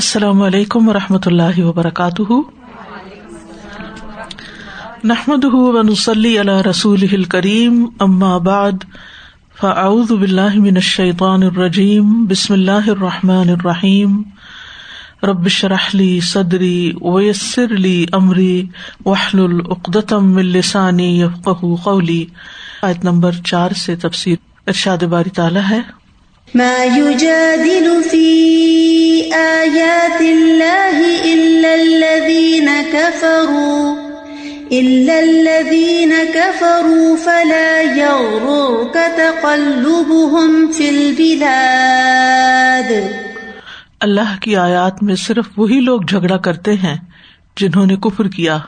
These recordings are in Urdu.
السلام علیکم و رحمۃ اللہ وبرکاتہ۔ نحمد ونسلی علی رسول الکریم، اما بعد، فاعوذ باللہ من الشیطان الرجیم، بسم اللہ الرحمٰن الرحیم۔ ربش رحلی صدری ویسر علی عمری وحل العقدم السانی قولی۔ آیت نمبر چار سے تفصیل ارشاد باری تعالیٰ ہے۔ ما يجادل في آيات الله إلا الذين كفروا، إلا الذين كفروا فلا يغررك تقلبهم في البلاد. اللہ کی آیات میں صرف وہی لوگ جھگڑا کرتے ہیں جنہوں نے کفر کیا،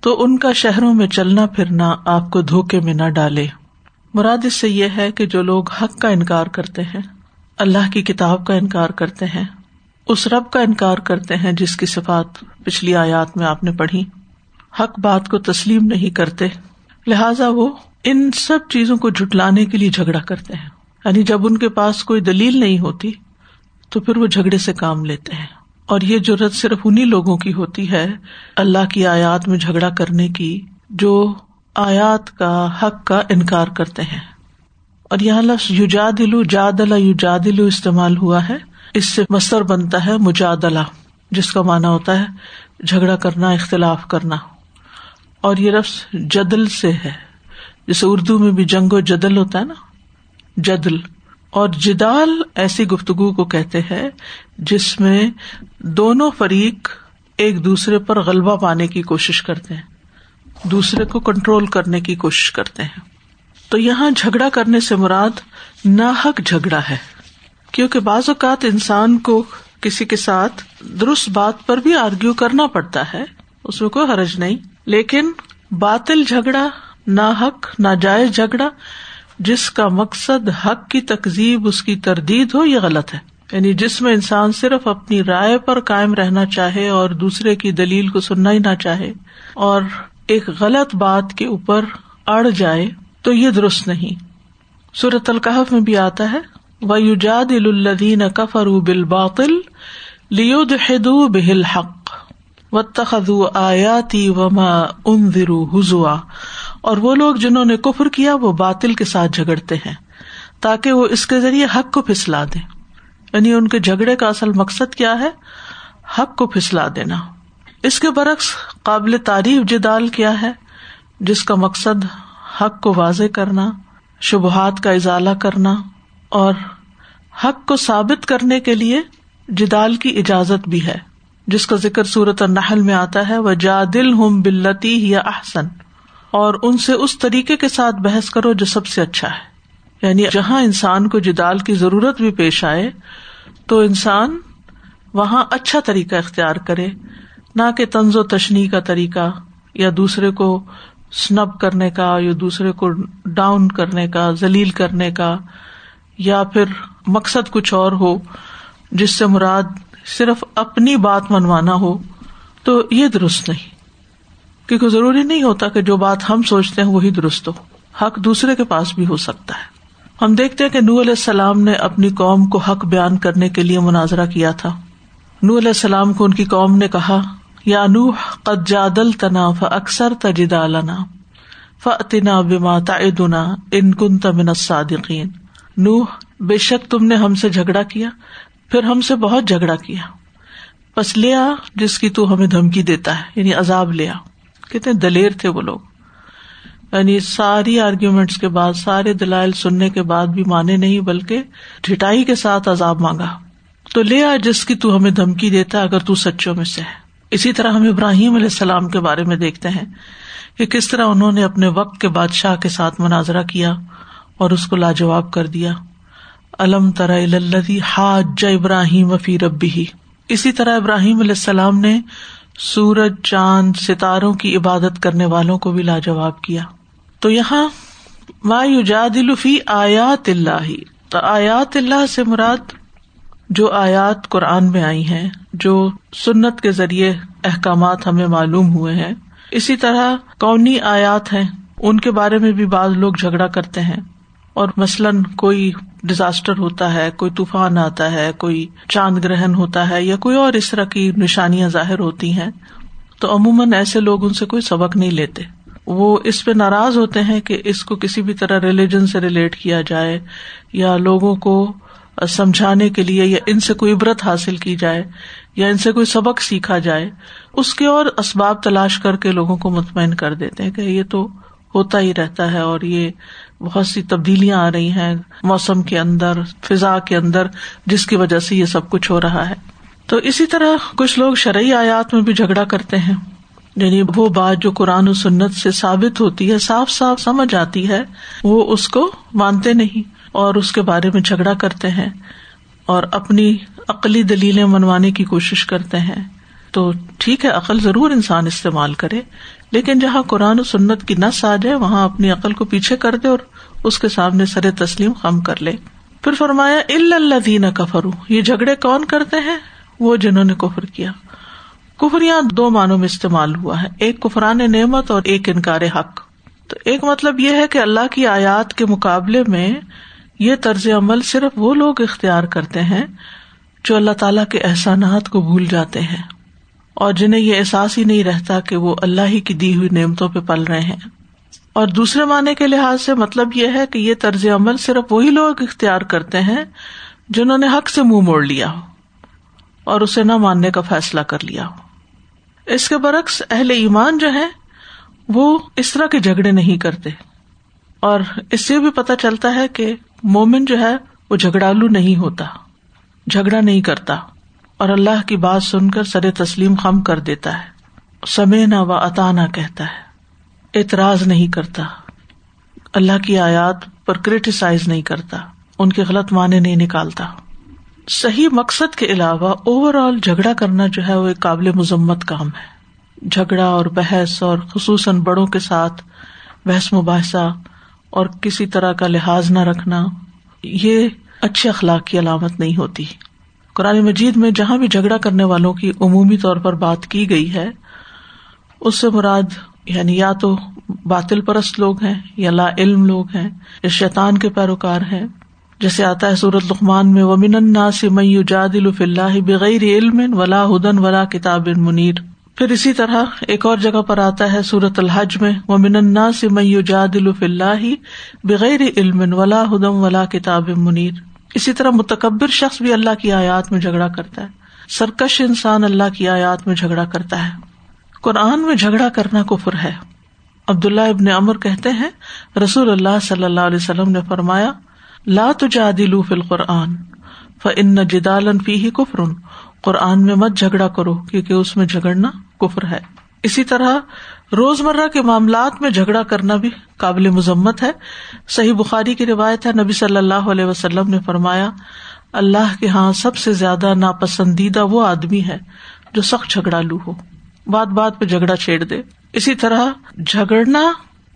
تو ان کا شہروں میں چلنا پھرنا آپ کو دھوکے میں نہ ڈالے۔ مراد اس سے یہ ہے کہ جو لوگ حق کا انکار کرتے ہیں، اللہ کی کتاب کا انکار کرتے ہیں۔ اس رب کا انکار کرتے ہیں جس کی صفات پچھلی آیات میں آپ نے پڑھی۔ حق بات کو تسلیم نہیں کرتے، لہذا وہ ان سب چیزوں کو جٹلانے کے لیے جھگڑا کرتے ہیں۔ یعنی جب ان کے پاس کوئی دلیل نہیں ہوتی، تو پھر وہ جھگڑے سے کام لیتے ہیں۔ اور یہ ضرورت صرف انہیں لوگوں کی ہوتی ہے، اللہ کی آیات میں جھگڑا کرنے کی، جو آیات کا حق کا انکار کرتے ہیں۔ اور یہاں لفظ یوجادلو جادلا یوجادلو استعمال ہوا ہے۔ اس سے مستر بنتا ہے مجادلہ، جس کا مانا ہوتا ہے جھگڑا کرنا، اختلاف کرنا۔ اور یہ لفظ جدل سے ہے جیسے اردو میں بھی جنگ و جدل ہوتا ہے نا۔ جدل۔ اور جدال ایسی گفتگو کو کہتے ہیں جس میں دونوں فریق ایک دوسرے پر غلبہ پانے کی کوشش کرتے ہیں، دوسرے کو کنٹرول کرنے کی کوشش کرتے ہیں۔ تو یہاں جھگڑا کرنے سے مراد ناحک جھگڑا ہے۔ کیونکہ بعض اوقات انسان کو کسی کے ساتھ درست بات پر بھی آرگیو کرنا پڑتا ہے، اس میں کوئی حرج نہیں۔ لیکن باطل جھگڑا نا حق ناجائز جھگڑا، جس کا مقصد حق کی تقزیب اس کی تردید ہو، یہ غلط ہے۔ یعنی جس میں انسان صرف اپنی رائے پر کائم رہنا چاہے اور دوسرے کی دلیل کو سننا ہی نہ چاہے اور ایک غلط بات کے اوپر اڑ جائے، تو یہ درست نہیں۔ صورت القحف میں بھی آتا ہے ویوجاد الدین کفر بل باطل لیود حدو بہل حق و تخذو آیاتی اور وہ لوگ جنہوں نے کفر کیا وہ باطل کے ساتھ جھگڑتے ہیں تاکہ وہ اس کے ذریعے حق کو پھسلا دے یعنی ان کے جھگڑے کا اصل مقصد کیا ہے؟ حق کو پھسلا دینا۔ اس کے برعکس قابل تعریف جدال کیا ہے؟ جس کا مقصد حق کو واضح کرنا، شبہات کا ازالہ کرنا اور حق کو ثابت کرنے کے لیے جدال کی اجازت بھی ہے، جس کا ذکر صورت النحل میں آتا ہے وہ جا دل ہوں بلتی یا احسن اور ان سے اس طریقے کے ساتھ بحث کرو جو سب سے اچھا ہے۔ یعنی جہاں انسان کو جدال کی ضرورت بھی پیش آئے، تو انسان وہاں اچھا طریقہ اختیار کرے، نہ کہ تنز و تشنی کا طریقہ، یا دوسرے کو سنب کرنے کا، یا دوسرے کو ڈاؤن کرنے کا، ذلیل کرنے کا، یا پھر مقصد کچھ اور ہو، جس سے مراد صرف اپنی بات منوانا ہو، تو یہ درست نہیں۔ کیونکہ ضروری نہیں ہوتا کہ جو بات ہم سوچتے ہیں وہی درست ہو۔ حق دوسرے کے پاس بھی ہو سکتا ہے۔ ہم دیکھتے ہیں کہ نور علیہ السلام نے اپنی قوم کو حق بیان کرنے کے لیے مناظرہ کیا تھا۔ نور علیہ السلام کو ان کی قوم نے کہا، یا نوح، قد جادل تنا ف اکثر تجدا لنا فتنا بما تعدنا ان کن تمن صادقین نوح، بے شک تم نے ہم سے جھگڑا کیا، پھر ہم سے بہت جھگڑا کیا۔ بس لیا جس کی تو ہمیں دھمکی دیتا ہے یعنی عذاب لیا کتنے دلیر تھے وہ لوگ۔ یعنی ساری آرگیومینٹس کے بعد، سارے دلائل سننے کے بعد بھی مانے نہیں، بلکہ ٹھٹائی کے ساتھ عذاب مانگا۔ تو لیا جس کی تو ہمیں دھمکی دیتا اگر تو سچوں میں سے ہے۔ اسی طرح ہم ابراہیم علیہ السلام کے بارے میں دیکھتے ہیں کہ کس طرح انہوں نے اپنے وقت کے بادشاہ کے ساتھ مناظرہ کیا۔ اور اس کو لاجواب کر دیا۔ علم حاج ابراہیم فی ربی ہی اسی طرح ابراہیم علیہ السلام نے سورج، چاند، ستاروں کی عبادت کرنے والوں کو بھی لاجواب کیا۔ تو یہاں ما فی آیات اللہ۔ تو آیات اللہ سے مراد جو آیات قرآن میں آئی ہیں، جو سنت کے ذریعے احکامات ہمیں معلوم ہوئے ہیں۔ اسی طرح کونی آیات ہیں، ان کے بارے میں بھی بعض لوگ جھگڑا کرتے ہیں۔ اور مثلاً کوئی ڈیزاسٹر ہوتا ہے، کوئی طوفان آتا ہے، کوئی چاند گرہن ہوتا ہے یا کوئی اور اس طرح کی نشانیاں ظاہر ہوتی ہیں، تو عموماً ایسے لوگ ان سے کوئی سبق نہیں لیتے۔ وہ اس پہ ناراض ہوتے ہیں کہ اس کو کسی بھی طرح ریلیجن سے ریلیٹ کیا جائے یا لوگوں کو سمجھانے کے لیے یا ان سے کوئی عبرت حاصل کی جائے یا ان سے کوئی سبق سیکھا جائے، اس کے اور اسباب تلاش کر کے لوگوں کو مطمئن کر دیتے ہیں کہ یہ تو ہوتا ہی رہتا ہے اور یہ بہت سی تبدیلیاں آ رہی ہیں موسم کے اندر، فضا کے اندر، جس کی وجہ سے یہ سب کچھ ہو رہا ہے۔ تو اسی طرح کچھ لوگ شرعی آیات میں بھی جھگڑا کرتے ہیں۔ یعنی وہ بات جو قرآن و سنت سے ثابت ہوتی ہے، صاف صاف سمجھ آتی ہے، وہ اس کو مانتے نہیں اور اس کے بارے میں جھگڑا کرتے ہیں اور اپنی عقلی دلیلیں منوانے کی کوشش کرتے ہیں۔ تو ٹھیک ہے، عقل ضرور انسان استعمال کرے، لیکن جہاں قرآن و سنت کی نس آ جائے، وہاں اپنی عقل کو پیچھے کر دے اور اس کے سامنے سر تسلیم خم کر لے۔ پھر فرمایا اللہ دینا کفرو یہ جھگڑے کون کرتے ہیں؟ وہ جنہوں نے کفر کیا۔ کفر یہاں دو معنوں میں استعمال ہوا ہے، ایک کفران نعمت اور ایک انکار حق۔ تو ایک مطلب یہ ہے کہ اللہ کی آیات کے مقابلے میں یہ طرز عمل صرف وہ لوگ اختیار کرتے ہیں جو اللہ تعالی کے احسانات کو بھول جاتے ہیں۔ اور جنہیں یہ احساس ہی نہیں رہتا کہ وہ اللہ ہی کی دی ہوئی نعمتوں پہ پل رہے ہیں۔ اور دوسرے معنی کے لحاظ سے مطلب یہ ہے کہ یہ طرز عمل صرف وہی لوگ اختیار کرتے ہیں جنہوں نے حق سے منہ مو موڑ لیا ہو اور اسے نہ ماننے کا فیصلہ کر لیا ہو۔ اس کے برعکس اہل ایمان جو ہے وہ اس طرح کے جھگڑے نہیں کرتے۔ اور اس سے بھی پتا چلتا ہے کہ مومن جو ہے، وہ جھگڑالو نہیں ہوتا، جھگڑا نہیں کرتا۔ اور اللہ کی بات سن کر سر تسلیم خم کر دیتا ہے۔ سمے نہ و عطا نہ کہتا ہے۔ اعتراض نہیں کرتا۔ اللہ کی آیات پر کریٹیسائز نہیں کرتا۔ ان کے غلط معنی نہیں نکالتا۔ صحیح مقصد کے علاوہ اوور آل جھگڑا کرنا جو ہے وہ ایک قابل مذمت کام ہے۔ جھگڑا اور بحث اور خصوصاً بڑوں کے ساتھ بحث مباحثہ اور کسی طرح کا لحاظ نہ رکھنا، یہ اچھے اخلاق کی علامت نہیں ہوتی۔ قرآن مجید میں جہاں بھی جھگڑا کرنے والوں کی عمومی طور پر بات کی گئی ہے، اس سے مراد یعنی یا تو باطل پرست لوگ ہیں یا لا علم لوگ ہیں، یا شیطان کے پیروکار ہیں۔ جیسے آتا ہے سورت لقمان میں، ومن الناس من يجادل في الله بغیر علم ولا هدى ولا کتاب منیر۔ پھر اسی طرح ایک اور جگہ پر آتا ہے سورت الحج میں، ومن الناس من يجادل في الله بغیر علم ولا هدى ولا کتاب منیر۔ اسی طرح متکبر شخص بھی اللہ کی آیات میں جھگڑا کرتا ہے۔ سرکش انسان اللہ کی آیات میں جھگڑا کرتا ہے۔ قرآن میں جھگڑا کرنا کفر ہے۔ عبداللہ ابن امر کہتے ہیں، رسول اللہ صلی اللہ علیہ وسلم نے فرمایا، لا تجادلوا فی القرآن فان جدالا فیہ کفر۔ قرآن میں مت جھگڑا کرو، کیونکہ اس میں جھگڑنا کفر ہے۔ اسی طرح روز مرہ کے معاملات میں جھگڑا کرنا بھی قابل مذمت ہے۔ صحیح بخاری کی روایت ہے، نبی صلی اللہ علیہ وسلم نے فرمایا، اللہ کے یہاں سب سے زیادہ ناپسندیدہ وہ آدمی ہے جو سخت جھگڑا لو ہو۔ بات بات پہ جھگڑا چھیڑ دے۔ اسی طرح جھگڑنا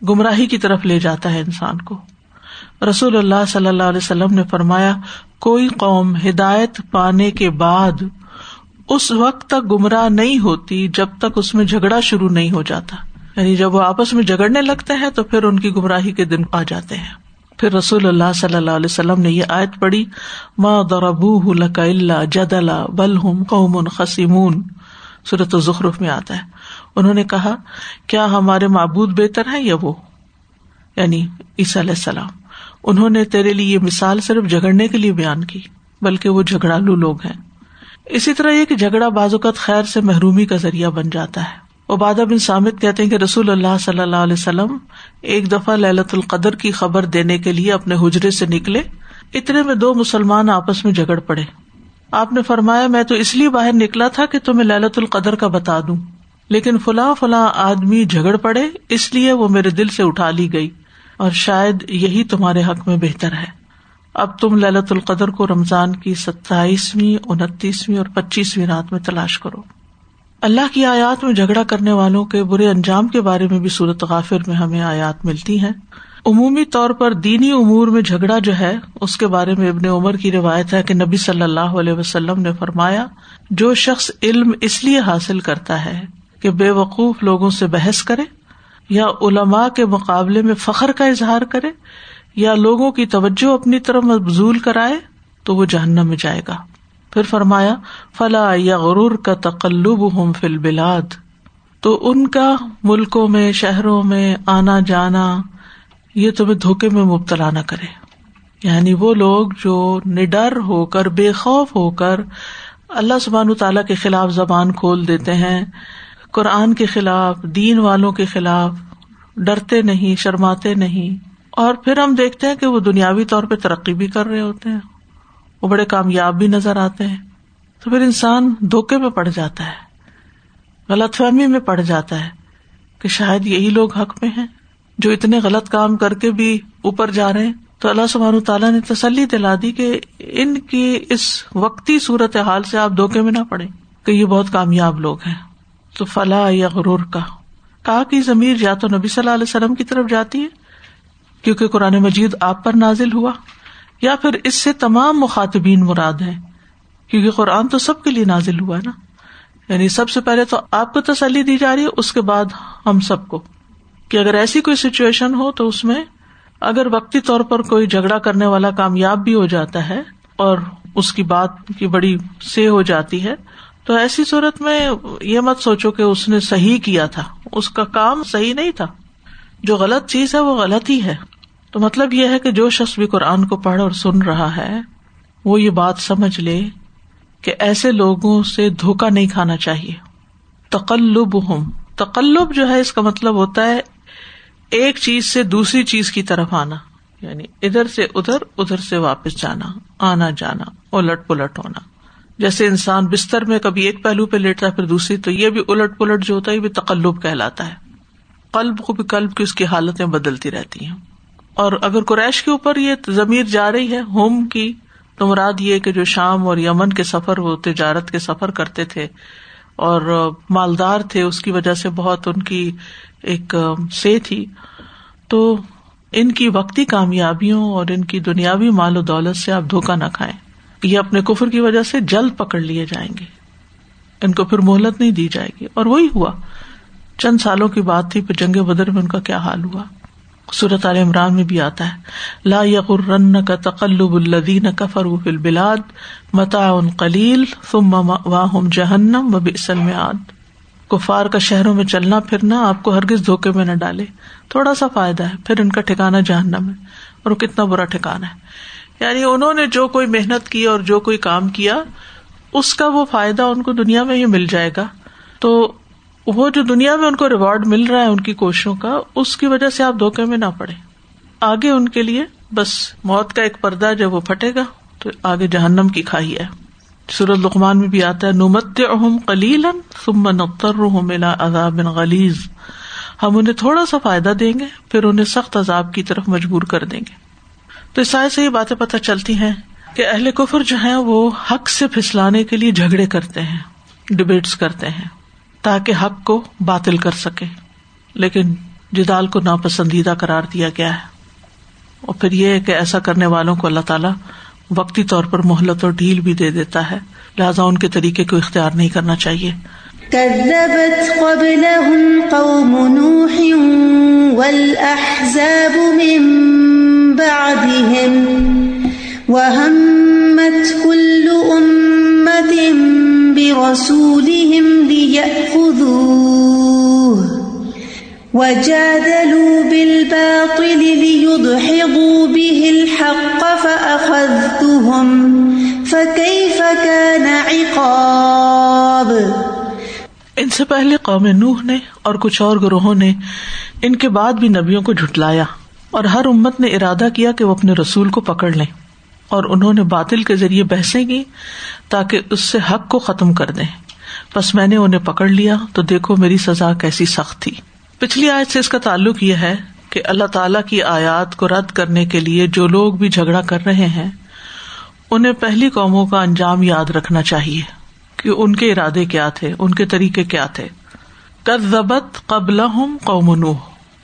گمراہی کی طرف لے جاتا ہے انسان کو۔ رسول اللہ صلی اللہ علیہ وسلم نے فرمایا، کوئی قوم ہدایت پانے کے بعد اس وقت تک گمراہ نہیں ہوتی جب تک اس میں جھگڑا شروع نہیں ہو جاتا۔ یعنی جب وہ آپس میں جھگڑنے لگتے ہیں تو پھر ان کی گمراہی کے دن آ جاتے ہیں۔ پھر رسول اللہ صلی اللہ علیہ وسلم نے یہ آیت پڑھی ماں دربو لک اللہ جد اللہ بل ہوں قوم خسیمون صورت ظخرف میں آتا ہے۔ انہوں نے کہا، کیا ہمارے معبود بہتر ہے یا وہ؟ یعنی عیسی علیہ السلام۔ انہوں نے تیرے لیے یہ مثال صرف جھگڑنے کے لیے بیان کی، بلکہ وہ جھگڑالو لوگ ہیں۔ اسی طرح یہ کہ جھگڑا بازوقت خیر سے محرومی کا ذریعہ بن جاتا ہے۔ عبادہ بن سامد کہتے ہیں کہ رسول اللہ صلی اللہ علیہ وسلم ایک دفعہ للت القدر کی خبر دینے کے لیے اپنے حجرے سے نکلے۔ اتنے میں دو مسلمان آپس میں جھگڑ پڑے۔ آپ نے فرمایا، میں تو اس لیے باہر نکلا تھا کہ تمہیں للت القدر کا بتا دوں۔ لیکن فلاں فلاں آدمی جھگڑ پڑے، اس لیے وہ میرے دل سے اٹھا لی گئی۔ اور شاید یہی تمہارے حق میں بہتر ہے۔ اب تم للت القدر کو رمضان کی ستائیسویں، انتیسویں اور پچیسویں رات میں تلاش کرو۔ اللہ کی آیات میں جھگڑا کرنے والوں کے برے انجام کے بارے میں بھی صورت غافر میں ہمیں آیات ملتی ہیں۔ عمومی طور پر دینی امور میں جھگڑا جو ہے، اس کے بارے میں ابن عمر کی روایت ہے کہ نبی صلی اللہ علیہ وسلم نے فرمایا، جو شخص علم اس لیے حاصل کرتا ہے کہ بے وقوف لوگوں سے بحث کرے یا علماء کے مقابلے میں فخر کا اظہار کرے یا لوگوں کی توجہ اپنی طرف مبزول کرائے، تو وہ جہنم میں جائے گا۔ پھر فرمایا، فلا یا غرور کا تقلب ہوں فل بلاد تو ان کا ملکوں میں، شہروں میں آنا جانا، یہ تمہیں دھوکے میں مبتلا نہ کرے۔ یعنی وہ لوگ جو نڈر ہو کر، بے خوف ہو کر اللہ سبحان تعالیٰ کے خلاف زبان کھول دیتے ہیں، قرآن کے خلاف، دین والوں کے خلاف، ڈرتے نہیں، شرماتے نہیں۔ اور پھر ہم دیکھتے ہیں کہ وہ دنیاوی طور پہ ترقی بھی کر رہے ہوتے ہیں۔ وہ بڑے کامیاب بھی نظر آتے ہیں۔ تو پھر انسان دھوکے میں پڑ جاتا ہے، غلط فہمی میں پڑ جاتا ہے کہ شاید یہی لوگ حق میں ہیں۔ جو اتنے غلط کام کر کے بھی اوپر جا رہے ہیں۔ تو اللہ سبحان تعالیٰ نے تسلی دلا دی کہ ان کی اس وقتی صورت حال سے آپ دھوکے میں نہ پڑے کہ یہ بہت کامیاب لوگ ہیں۔ تو فلاح یا غرور کا۔ کہا کہ ضمیر یا تو نبی صلی اللہ علیہ وسلم کی طرف جاتی ہے، کیونکہ قرآن مجید آپ پر نازل ہوا۔ یا پھر اس سے تمام مخاطبین مراد ہے کیونکہ قرآن تو سب کے لیے نازل ہوا ہے نا۔ یعنی سب سے پہلے تو آپ کو تسلی دی جا رہی ہے، اس کے بعد ہم سب کو۔ کہ اگر ایسی کوئی سچویشن ہو تو اس میں اگر وقتی طور پر کوئی جھگڑا کرنے والا کامیاب بھی ہو جاتا ہے اور اس کی بات کی بڑی سے ہو جاتی ہے، تو ایسی صورت میں یہ مت سوچو کہ اس نے صحیح کیا تھا۔ اس کا کام صحیح نہیں تھا۔ جو غلط چیز ہے وہ غلط ہی ہے۔ تو مطلب یہ ہے کہ جو شخص بھی قرآن کو پڑھ اور سن رہا ہے، وہ یہ بات سمجھ لے کہ ایسے لوگوں سے دھوکا نہیں کھانا چاہیے۔ تقلب ہوں تقلب جو ہے، اس کا مطلب ہوتا ہے ایک چیز سے دوسری چیز کی طرف آنا یعنی ادھر سے ادھر ادھر سے واپس جانا، آنا جانا، الٹ پلٹ ہونا۔ جیسے انسان بستر میں کبھی ایک پہلو پہ لیٹتا ہے، پھر دوسری، تو یہ بھی الٹ پلٹ جو ہوتا ہے، یہ بھی تقلب کہلاتا ہے۔ قلب کو بھی قلب کی اس کی حالتیں بدلتی رہتی ہیں۔ اور اگر قریش کے اوپر یہ ضمیر جا رہی ہے ہوم کی، تو مراد یہ کہ جو شام اور یمن کے سفر وہ تجارت کے سفر کرتے تھے اور مالدار تھے، اس کی وجہ سے بہت ان کی ایک سے تھی۔ تو ان کی وقتی کامیابیوں اور ان کی دنیاوی مال و دولت سے آپ دھوکا نہ کھائیں۔ یہ اپنے کفر کی وجہ سے جلد پکڑ لیے جائیں گے۔ ان کو پھر مہلت نہیں دی جائے گی۔ اور وہی ہوا۔ چند سالوں کی بات تھی، پھر جنگ بدر میں ان کا کیا حال ہوا؟ صورت عال عمران میں بھی آتا ہے۔ لا یقرن کا تقلب الدین کفر فل بلاد متا ان کلیل ثم واہم جہنم و بسل میں آد کفار کا شہروں میں چلنا پھرنا آپ کو ہرگز دھوکے میں نہ ڈالے۔ تھوڑا سا فائدہ ہے، پھر ان کا ٹھکانا جہنم ہے۔ اور وہ کتنا برا ٹھکانا ہے۔ یعنی انہوں نے جو کوئی محنت کی اور جو کوئی کام کیا، اس کا وہ فائدہ ان کو دنیا میں ہی مل جائے گا۔ تو وہ جو دنیا میں ان کو ریوارڈ مل رہا ہے ان کی کوششوں کا، اس کی وجہ سے آپ دھوکے میں نہ پڑے آگے ان کے لیے بس موت کا ایک پردہ جب وہ پھٹے گا، تو آگے جہنم کی کھائی ہے۔ سورت لقمان میں بھی آتا ہے نمت اہم کلیل ثم ملا عذاب غلیز ہم انہیں تھوڑا سا فائدہ دیں گے، پھر انہیں سخت عذاب کی طرف مجبور کر دیں گے۔ تو اس سے یہ باتیں پتہ چلتی ہیں کہ اہل کفر جو ہے وہ حق سے پھسلانے کے لیے جھگڑے کرتے ہیں ڈبیٹس کرتے ہیں۔ تاکہ حق کو باطل کر سکے۔ لیکن جدال کو ناپسندیدہ قرار دیا گیا ہے۔ اور پھر یہ کہ ایسا کرنے والوں کو اللہ تعالیٰ وقتی طور پر مہلت اور ڈھیل بھی دے دیتا ہے۔ لہٰذا ان کے طریقے کو اختیار نہیں کرنا چاہیے۔ وجادلوا بالباطل ليدحضوا به الحق فأخذتهم فكيف كان عقاب ان سے پہلے قوم نوح نے اور کچھ اور گروہوں نے ان کے بعد بھی نبیوں کو جھٹلایا اور ہر امت نے ارادہ کیا کہ وہ اپنے رسول کو پکڑ لیں۔ اور انہوں نے باطل کے ذریعے بحثیں کی تاکہ اس سے حق کو ختم کر دیں۔ بس میں نے انہیں پکڑ لیا تو دیکھو میری سزا کیسی سخت تھی۔ پچھلی آیت سے اس کا تعلق یہ ہے کہ اللہ تعالی کی آیات کو رد کرنے کے لیے جو لوگ بھی جھگڑا کر رہے ہیں، انہیں پہلی قوموں کا انجام یاد رکھنا چاہیے کہ ان کے ارادے کیا تھے، ان کے طریقے کیا تھے۔ ضبط قبل قوم نوح۔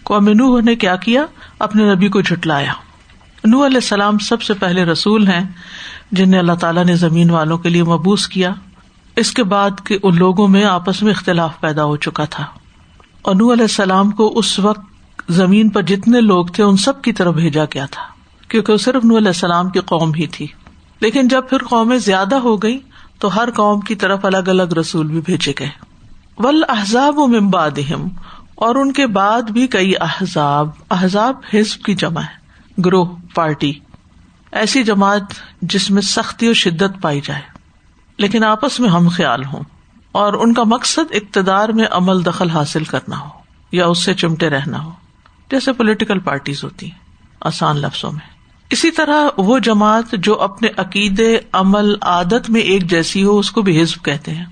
قوم نوح نے کیا کیا؟ اپنے نبی کو جھٹلایا۔ نو علیہ السلام سب سے پہلے رسول ہیں، جنہیں اللہ تعالیٰ نے زمین والوں کے لیے مبوس کیا۔ اس کے بعد کے ان لوگوں میں آپس میں اختلاف پیدا ہو چکا تھا۔ انو علیہ السلام کو اس وقت زمین پر جتنے لوگ تھے، ان سب کی طرف بھیجا گیا تھا، کیونکہ وہ صرف نور علیہ السلام کی قوم ہی تھی۔ لیکن جب پھر قومیں زیادہ ہو گئی تو ہر قوم کی طرف الگ الگ رسول بھی بھیجے گئے۔ ول احزاب و ممباد اور ان کے بعد بھی کئی احزاب احزاب حزب کی جمع ہے گروہ، پارٹی، ایسی جماعت جس میں سختی اور شدت پائی جائے۔ لیکن آپس میں ہم خیال ہوں اور ان کا مقصد اقتدار میں عمل دخل حاصل کرنا ہو یا اس سے چمٹے رہنا ہو۔ جیسے پولیٹیکل پارٹیز ہوتی ہیں، آسان لفظوں میں۔ اسی طرح وہ جماعت جو اپنے عقیدے، عمل، عادت میں ایک جیسی ہو، اس کو بھی حزب کہتے ہیں۔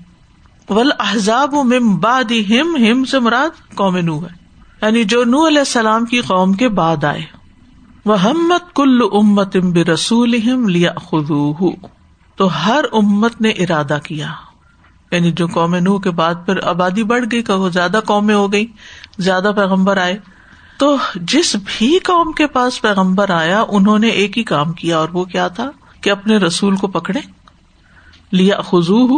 ول احزاب باد ہم ہم سے مراد قوم نو ہے۔ یعنی جو نو علیہ السلام کی قوم کے بعد آئے۔ وہ ہمت کل امت رسول لیا خدو تو ہر امت نے ارادہ کیا۔ یعنی جو قوم نو کے بعد پھر آبادی بڑھ گئی، کہ وہ زیادہ قومیں ہو گئی زیادہ پیغمبر آئے۔ تو جس بھی قوم کے پاس پیغمبر آیا، انہوں نے ایک ہی کام کیا، اور وہ کیا تھا؟ کہ اپنے رسول کو پکڑے۔ لیا خزو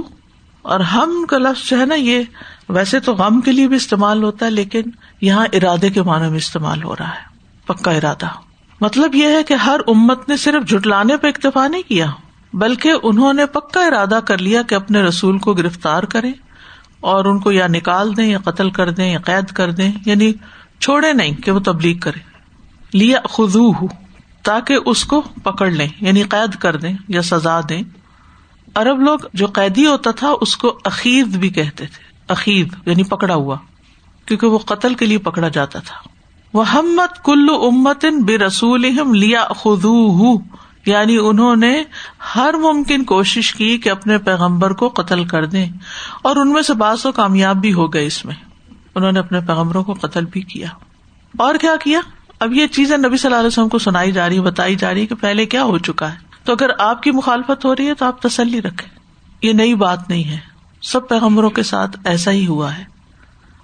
اور ہم کا لفظ جو ہے نا، یہ ویسے تو غم کے لیے بھی استعمال ہوتا ہے، لیکن یہاں ارادے کے معنی میں استعمال ہو رہا ہے۔ پکا ارادہ۔ مطلب یہ ہے کہ ہر امت نے صرف جٹلانے پہ اکتفا نہیں کیا، بلکہ انہوں نے پکا ارادہ کر لیا کہ اپنے رسول کو گرفتار کرے اور ان کو یا نکال دیں یا قتل کر دیں یا قید کر دیں یعنی چھوڑے نہیں کہ وہ تبلیغ کرے لیا خزو تاکہ اس کو پکڑ لیں یعنی قید کر دیں یا سزا دیں۔ ارب لوگ جو قیدی ہوتا تھا، اس کو عقید بھی کہتے تھے عقید یعنی پکڑا ہوا، کیونکہ وہ قتل کے لیے پکڑا جاتا تھا۔ وہ ہمت کلو امت بے رسول لیا خدو یعنی انہوں نے ہر ممکن کوشش کی کہ اپنے پیغمبر کو قتل کر دیں۔ اور ان میں سے بعض کامیاب بھی ہو گئے اس میں۔ انہوں نے اپنے پیغمبروں کو قتل بھی کیا۔ اور کیا کیا؟ اب یہ چیزیں نبی صلی اللہ علیہ وسلم کو سنائی جا رہی بتائی جا رہی ہے کہ پہلے کیا ہو چکا ہے۔ تو اگر آپ کی مخالفت ہو رہی ہے تو آپ تسلی رکھے یہ نئی بات نہیں ہے۔ سب پیغمبروں کے ساتھ ایسا ہی ہوا ہے۔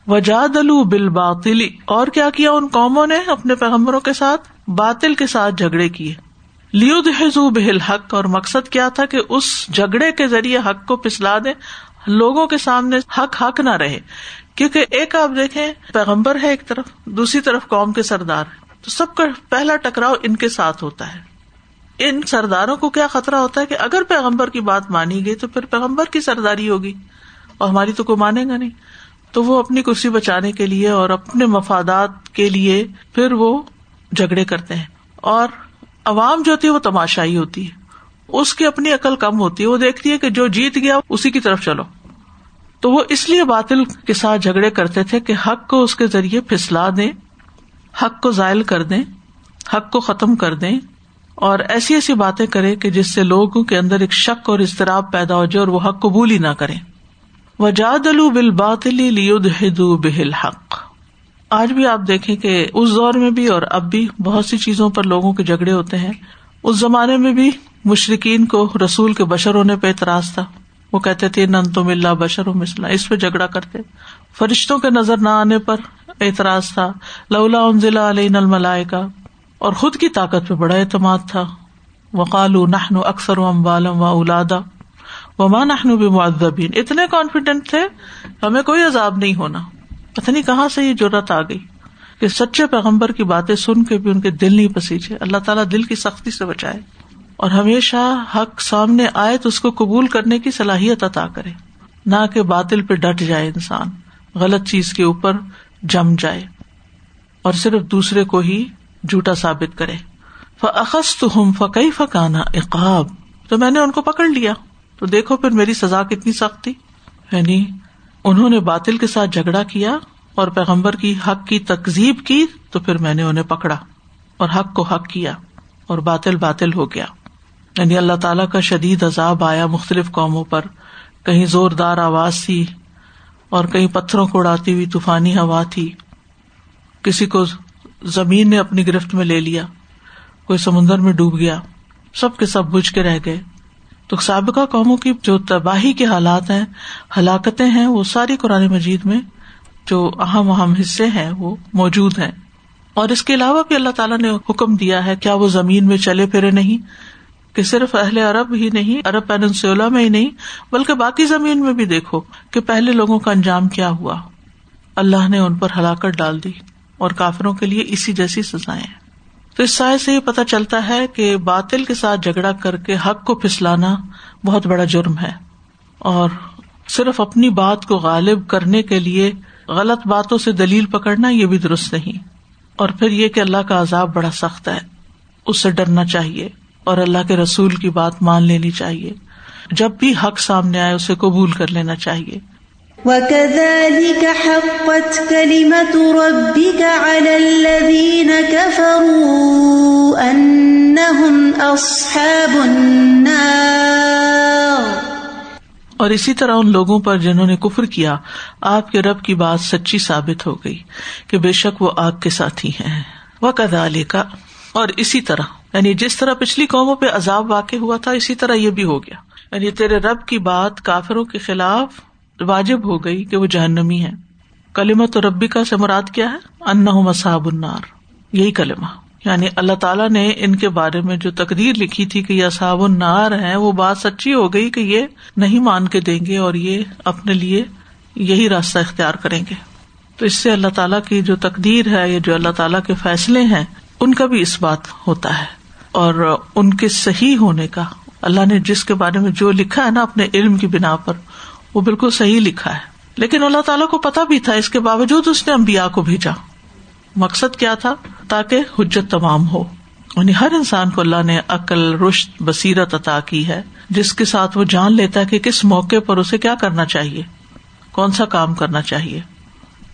وجاد بل باطلی اور کیا کیا ان قوموں نے اپنے پیغمبروں کے ساتھ؟ باطل کے ساتھ جھگڑے کیے۔ لیود حضو بہل حق اور مقصد کیا تھا کہ اس جھگڑے کے ذریعے حق کو پسلا دے لوگوں کے سامنے حق حق نہ رہے۔ کیونکہ ایک آپ دیکھیں، پیغمبر ہے ایک طرف، دوسری طرف قوم کے سردار۔ تو سب کا پہلا ٹکراؤ ان کے ساتھ ہوتا ہے۔ ان سرداروں کو کیا خطرہ ہوتا ہے کہ اگر پیغمبر کی بات مانی گئی تو پھر پیغمبر کی سرداری ہوگی۔ اور ہماری تو کوئی مانے گا نہیں۔ تو وہ اپنی کرسی بچانے کے لیے اور اپنے مفادات کے لیے پھر وہ جھگڑے کرتے ہیں۔ اور عوام جو ہوتی ہے وہ تماشائی ہوتی ہے۔ اس کی اپنی عقل کم ہوتی ہے۔ وہ دیکھتی ہے کہ جو جیت گیا اسی کی طرف چلو۔ تو وہ اس لیے باطل کے ساتھ جھگڑے کرتے تھے کہ حق کو اس کے ذریعے پھسلا دیں، حق کو ضائل کر دیں، حق کو ختم کر دیں۔ اور ایسی ایسی باتیں کرے کہ جس سے لوگوں کے اندر ایک شک اور اضطراب پیدا ہو جائے اور وہ حق قبول ہی نہ کرے وجاد بل باطلی لیدو بہل حق آج بھی آپ دیکھیں کہ اس دور میں بھی اور اب بھی بہت سی چیزوں پر لوگوں کے جھگڑے ہوتے ہیں۔ اس زمانے میں بھی مشرقین کو رسول کے بشر ہونے پہ اعتراض تھا۔ وہ کہتے تھے نن تو ملا بشر و مسلح اس پہ جھگڑا کرتے۔ فرشتوں کے نظر نہ آنے پر اعتراض تھا۔ لولا ضلع علیہ نل ملائے کا اور خود کی طاقت پہ بڑا اعتماد تھا۔ وقال نہن اکثر و امبالم و اولادا۔ و ماں اتنے کانفیڈینٹ تھے، ہمیں کوئی عذاب نہیں ہونا۔ پتہ نہیں کہاں سے یہ ضرورت آ گئی کہ سچے پیغمبر کی باتیں سن کے بھی ان کے دل نہیں پسیجے۔ اللہ تعالیٰ دل کی سختی سے بچائے۔ اور ہمیشہ حق سامنے آئے تو اس کو قبول کرنے کی صلاحیت عطا کرے۔ نہ کہ باطل پہ ڈٹ جائے انسان۔ غلط چیز کے اوپر جم جائے۔ اور صرف دوسرے کو ہی جھوٹا ثابت کرے۔ فخص ہم فقی فکانا اقاب تو میں نے ان کو پکڑ لیا۔ تو دیکھو پھر میری سزا کتنی سخت تھی۔ یعنی انہوں نے باطل کے ساتھ جھگڑا کیا اور پیغمبر کی حق کی تکزیب کی تو پھر میں نے انہیں پکڑا اور حق کو حق کیا اور باطل باطل ہو گیا۔ یعنی اللہ تعالیٰ کا شدید عذاب آیا مختلف قوموں پر۔ کہیں زوردار آواز تھی اور کہیں پتھروں کو اڑاتی ہوئی طوفانی ہوا تھی۔ کسی کو زمین نے اپنی گرفت میں لے لیا، کوئی سمندر میں ڈوب گیا، سب کے سب بج کے رہ گئے۔ تو سابقہ قوموں کی جو تباہی کے حالات ہیں، ہلاکتیں ہیں، وہ ساری قرآن مجید میں جو اہم اہم حصے ہیں، وہ موجود ہیں۔ اور اس کے علاوہ بھی اللہ تعالیٰ نے حکم دیا ہے، کیا وہ زمین میں چلے پھرے نہیں؟ کہ صرف اہل عرب ہی نہیں، عرب پینسولا میں ہی نہیں، بلکہ باقی زمین میں بھی دیکھو کہ پہلے لوگوں کا انجام کیا ہوا۔ اللہ نے ان پر ہلاکت ڈال دی اور کافروں کے لیے اسی جیسی سزائیں تو اس سائے سے یہ پتا چلتا ہے کہ باطل کے ساتھ جھگڑا کر کے حق کو پھسلانا بہت بڑا جرم ہے اور صرف اپنی بات کو غالب کرنے کے لیے غلط باتوں سے دلیل پکڑنا یہ بھی درست نہیں۔ اور پھر یہ کہ اللہ کا عذاب بڑا سخت ہے۔ اس سے ڈرنا چاہیے اور اللہ کے رسول کی بات مان لینی چاہیے۔ جب بھی حق سامنے آئے اسے قبول کر لینا چاہیے۔ وَكَذَلِكَ حَقَّتْ كَلِمَةُ رَبِّكَ عَلَى الَّذِينَ كَفَرُوا أَنَّهُمْ أَصْحَابُ النَّارِ۔ اور اسی طرح ان لوگوں پر جنہوں نے کفر کیا، آپ کے رب کی بات سچی ثابت ہو گئی کہ بے شک وہ آگ کے ساتھی ہیں۔ وہ کدا کا اور اسی طرح یعنی جس طرح پچھلی قوموں پہ عذاب واقع ہوا تھا، اسی طرح یہ بھی ہو گیا۔ یعنی تیرے رب کی بات کافروں کے خلاف واجب ہو گئی کہ وہ جہنمی ہے۔ کلیمت و ربی کا سے مراد کیا ہے؟ ان مصاب النار۔ یہی کلمہ۔ یعنی اللہ تعالیٰ نے ان کے بارے میں جو تقدیر لکھی تھی کہ یہ اصحاب النار ہے وہ بات سچی ہو گئی کہ یہ نہیں مان کے دیں گے اور یہ اپنے لیے یہی راستہ اختیار کریں گے۔ تو اس سے اللہ تعالیٰ کی جو تقدیر ہے یا جو اللہ تعالیٰ کے فیصلے ہیں، ان کا بھی اس بات ہوتا ہے۔ اور ان کے صحیح ہونے کا، اللہ نے جس کے بارے میں جو لکھا ہے نا اپنے علم کی بنا پر وہ بالکل صحیح لکھا ہے۔ لیکن اللہ تعالیٰ کو پتا بھی تھا، اس کے باوجود اس نے امبیا کو بھیجا۔ مقصد کیا تھا؟ تاکہ حجت تمام ہو۔ یعنی ہر انسان کو اللہ نے عقل رشت بصیرت عطا کی ہے۔ جس کے ساتھ وہ جان لیتا ہے کہ کس موقع پر اسے کیا کرنا چاہیے، کون سا کام کرنا چاہیے۔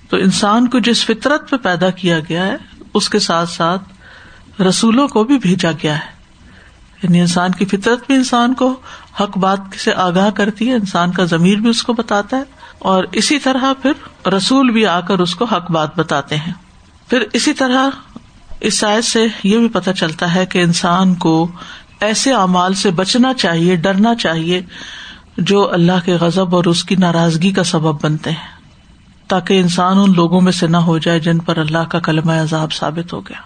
تو انسان کو جس فطرت پہ پیدا کیا گیا ہے، اس کے ساتھ ساتھ رسولوں کو بھی بھیجا گیا ہے۔ یعنی انسان کی فطرت بھی انسان کو حق بات سے آگاہ کرتی ہے، انسان کا ضمیر بھی اس کو بتاتا ہے، اور اسی طرح پھر رسول بھی آ کر اس کو حق بات بتاتے ہیں۔ پھر اسی طرح اس سائز سے یہ بھی پتہ چلتا ہے کہ انسان کو ایسے اعمال سے بچنا چاہیے، ڈرنا چاہیے جو اللہ کے غزب اور اس کی ناراضگی کا سبب بنتے ہیں، تاکہ انسان ان لوگوں میں سے نہ ہو جائے جن پر اللہ کا کلمہ عذاب ثابت ہو گیا۔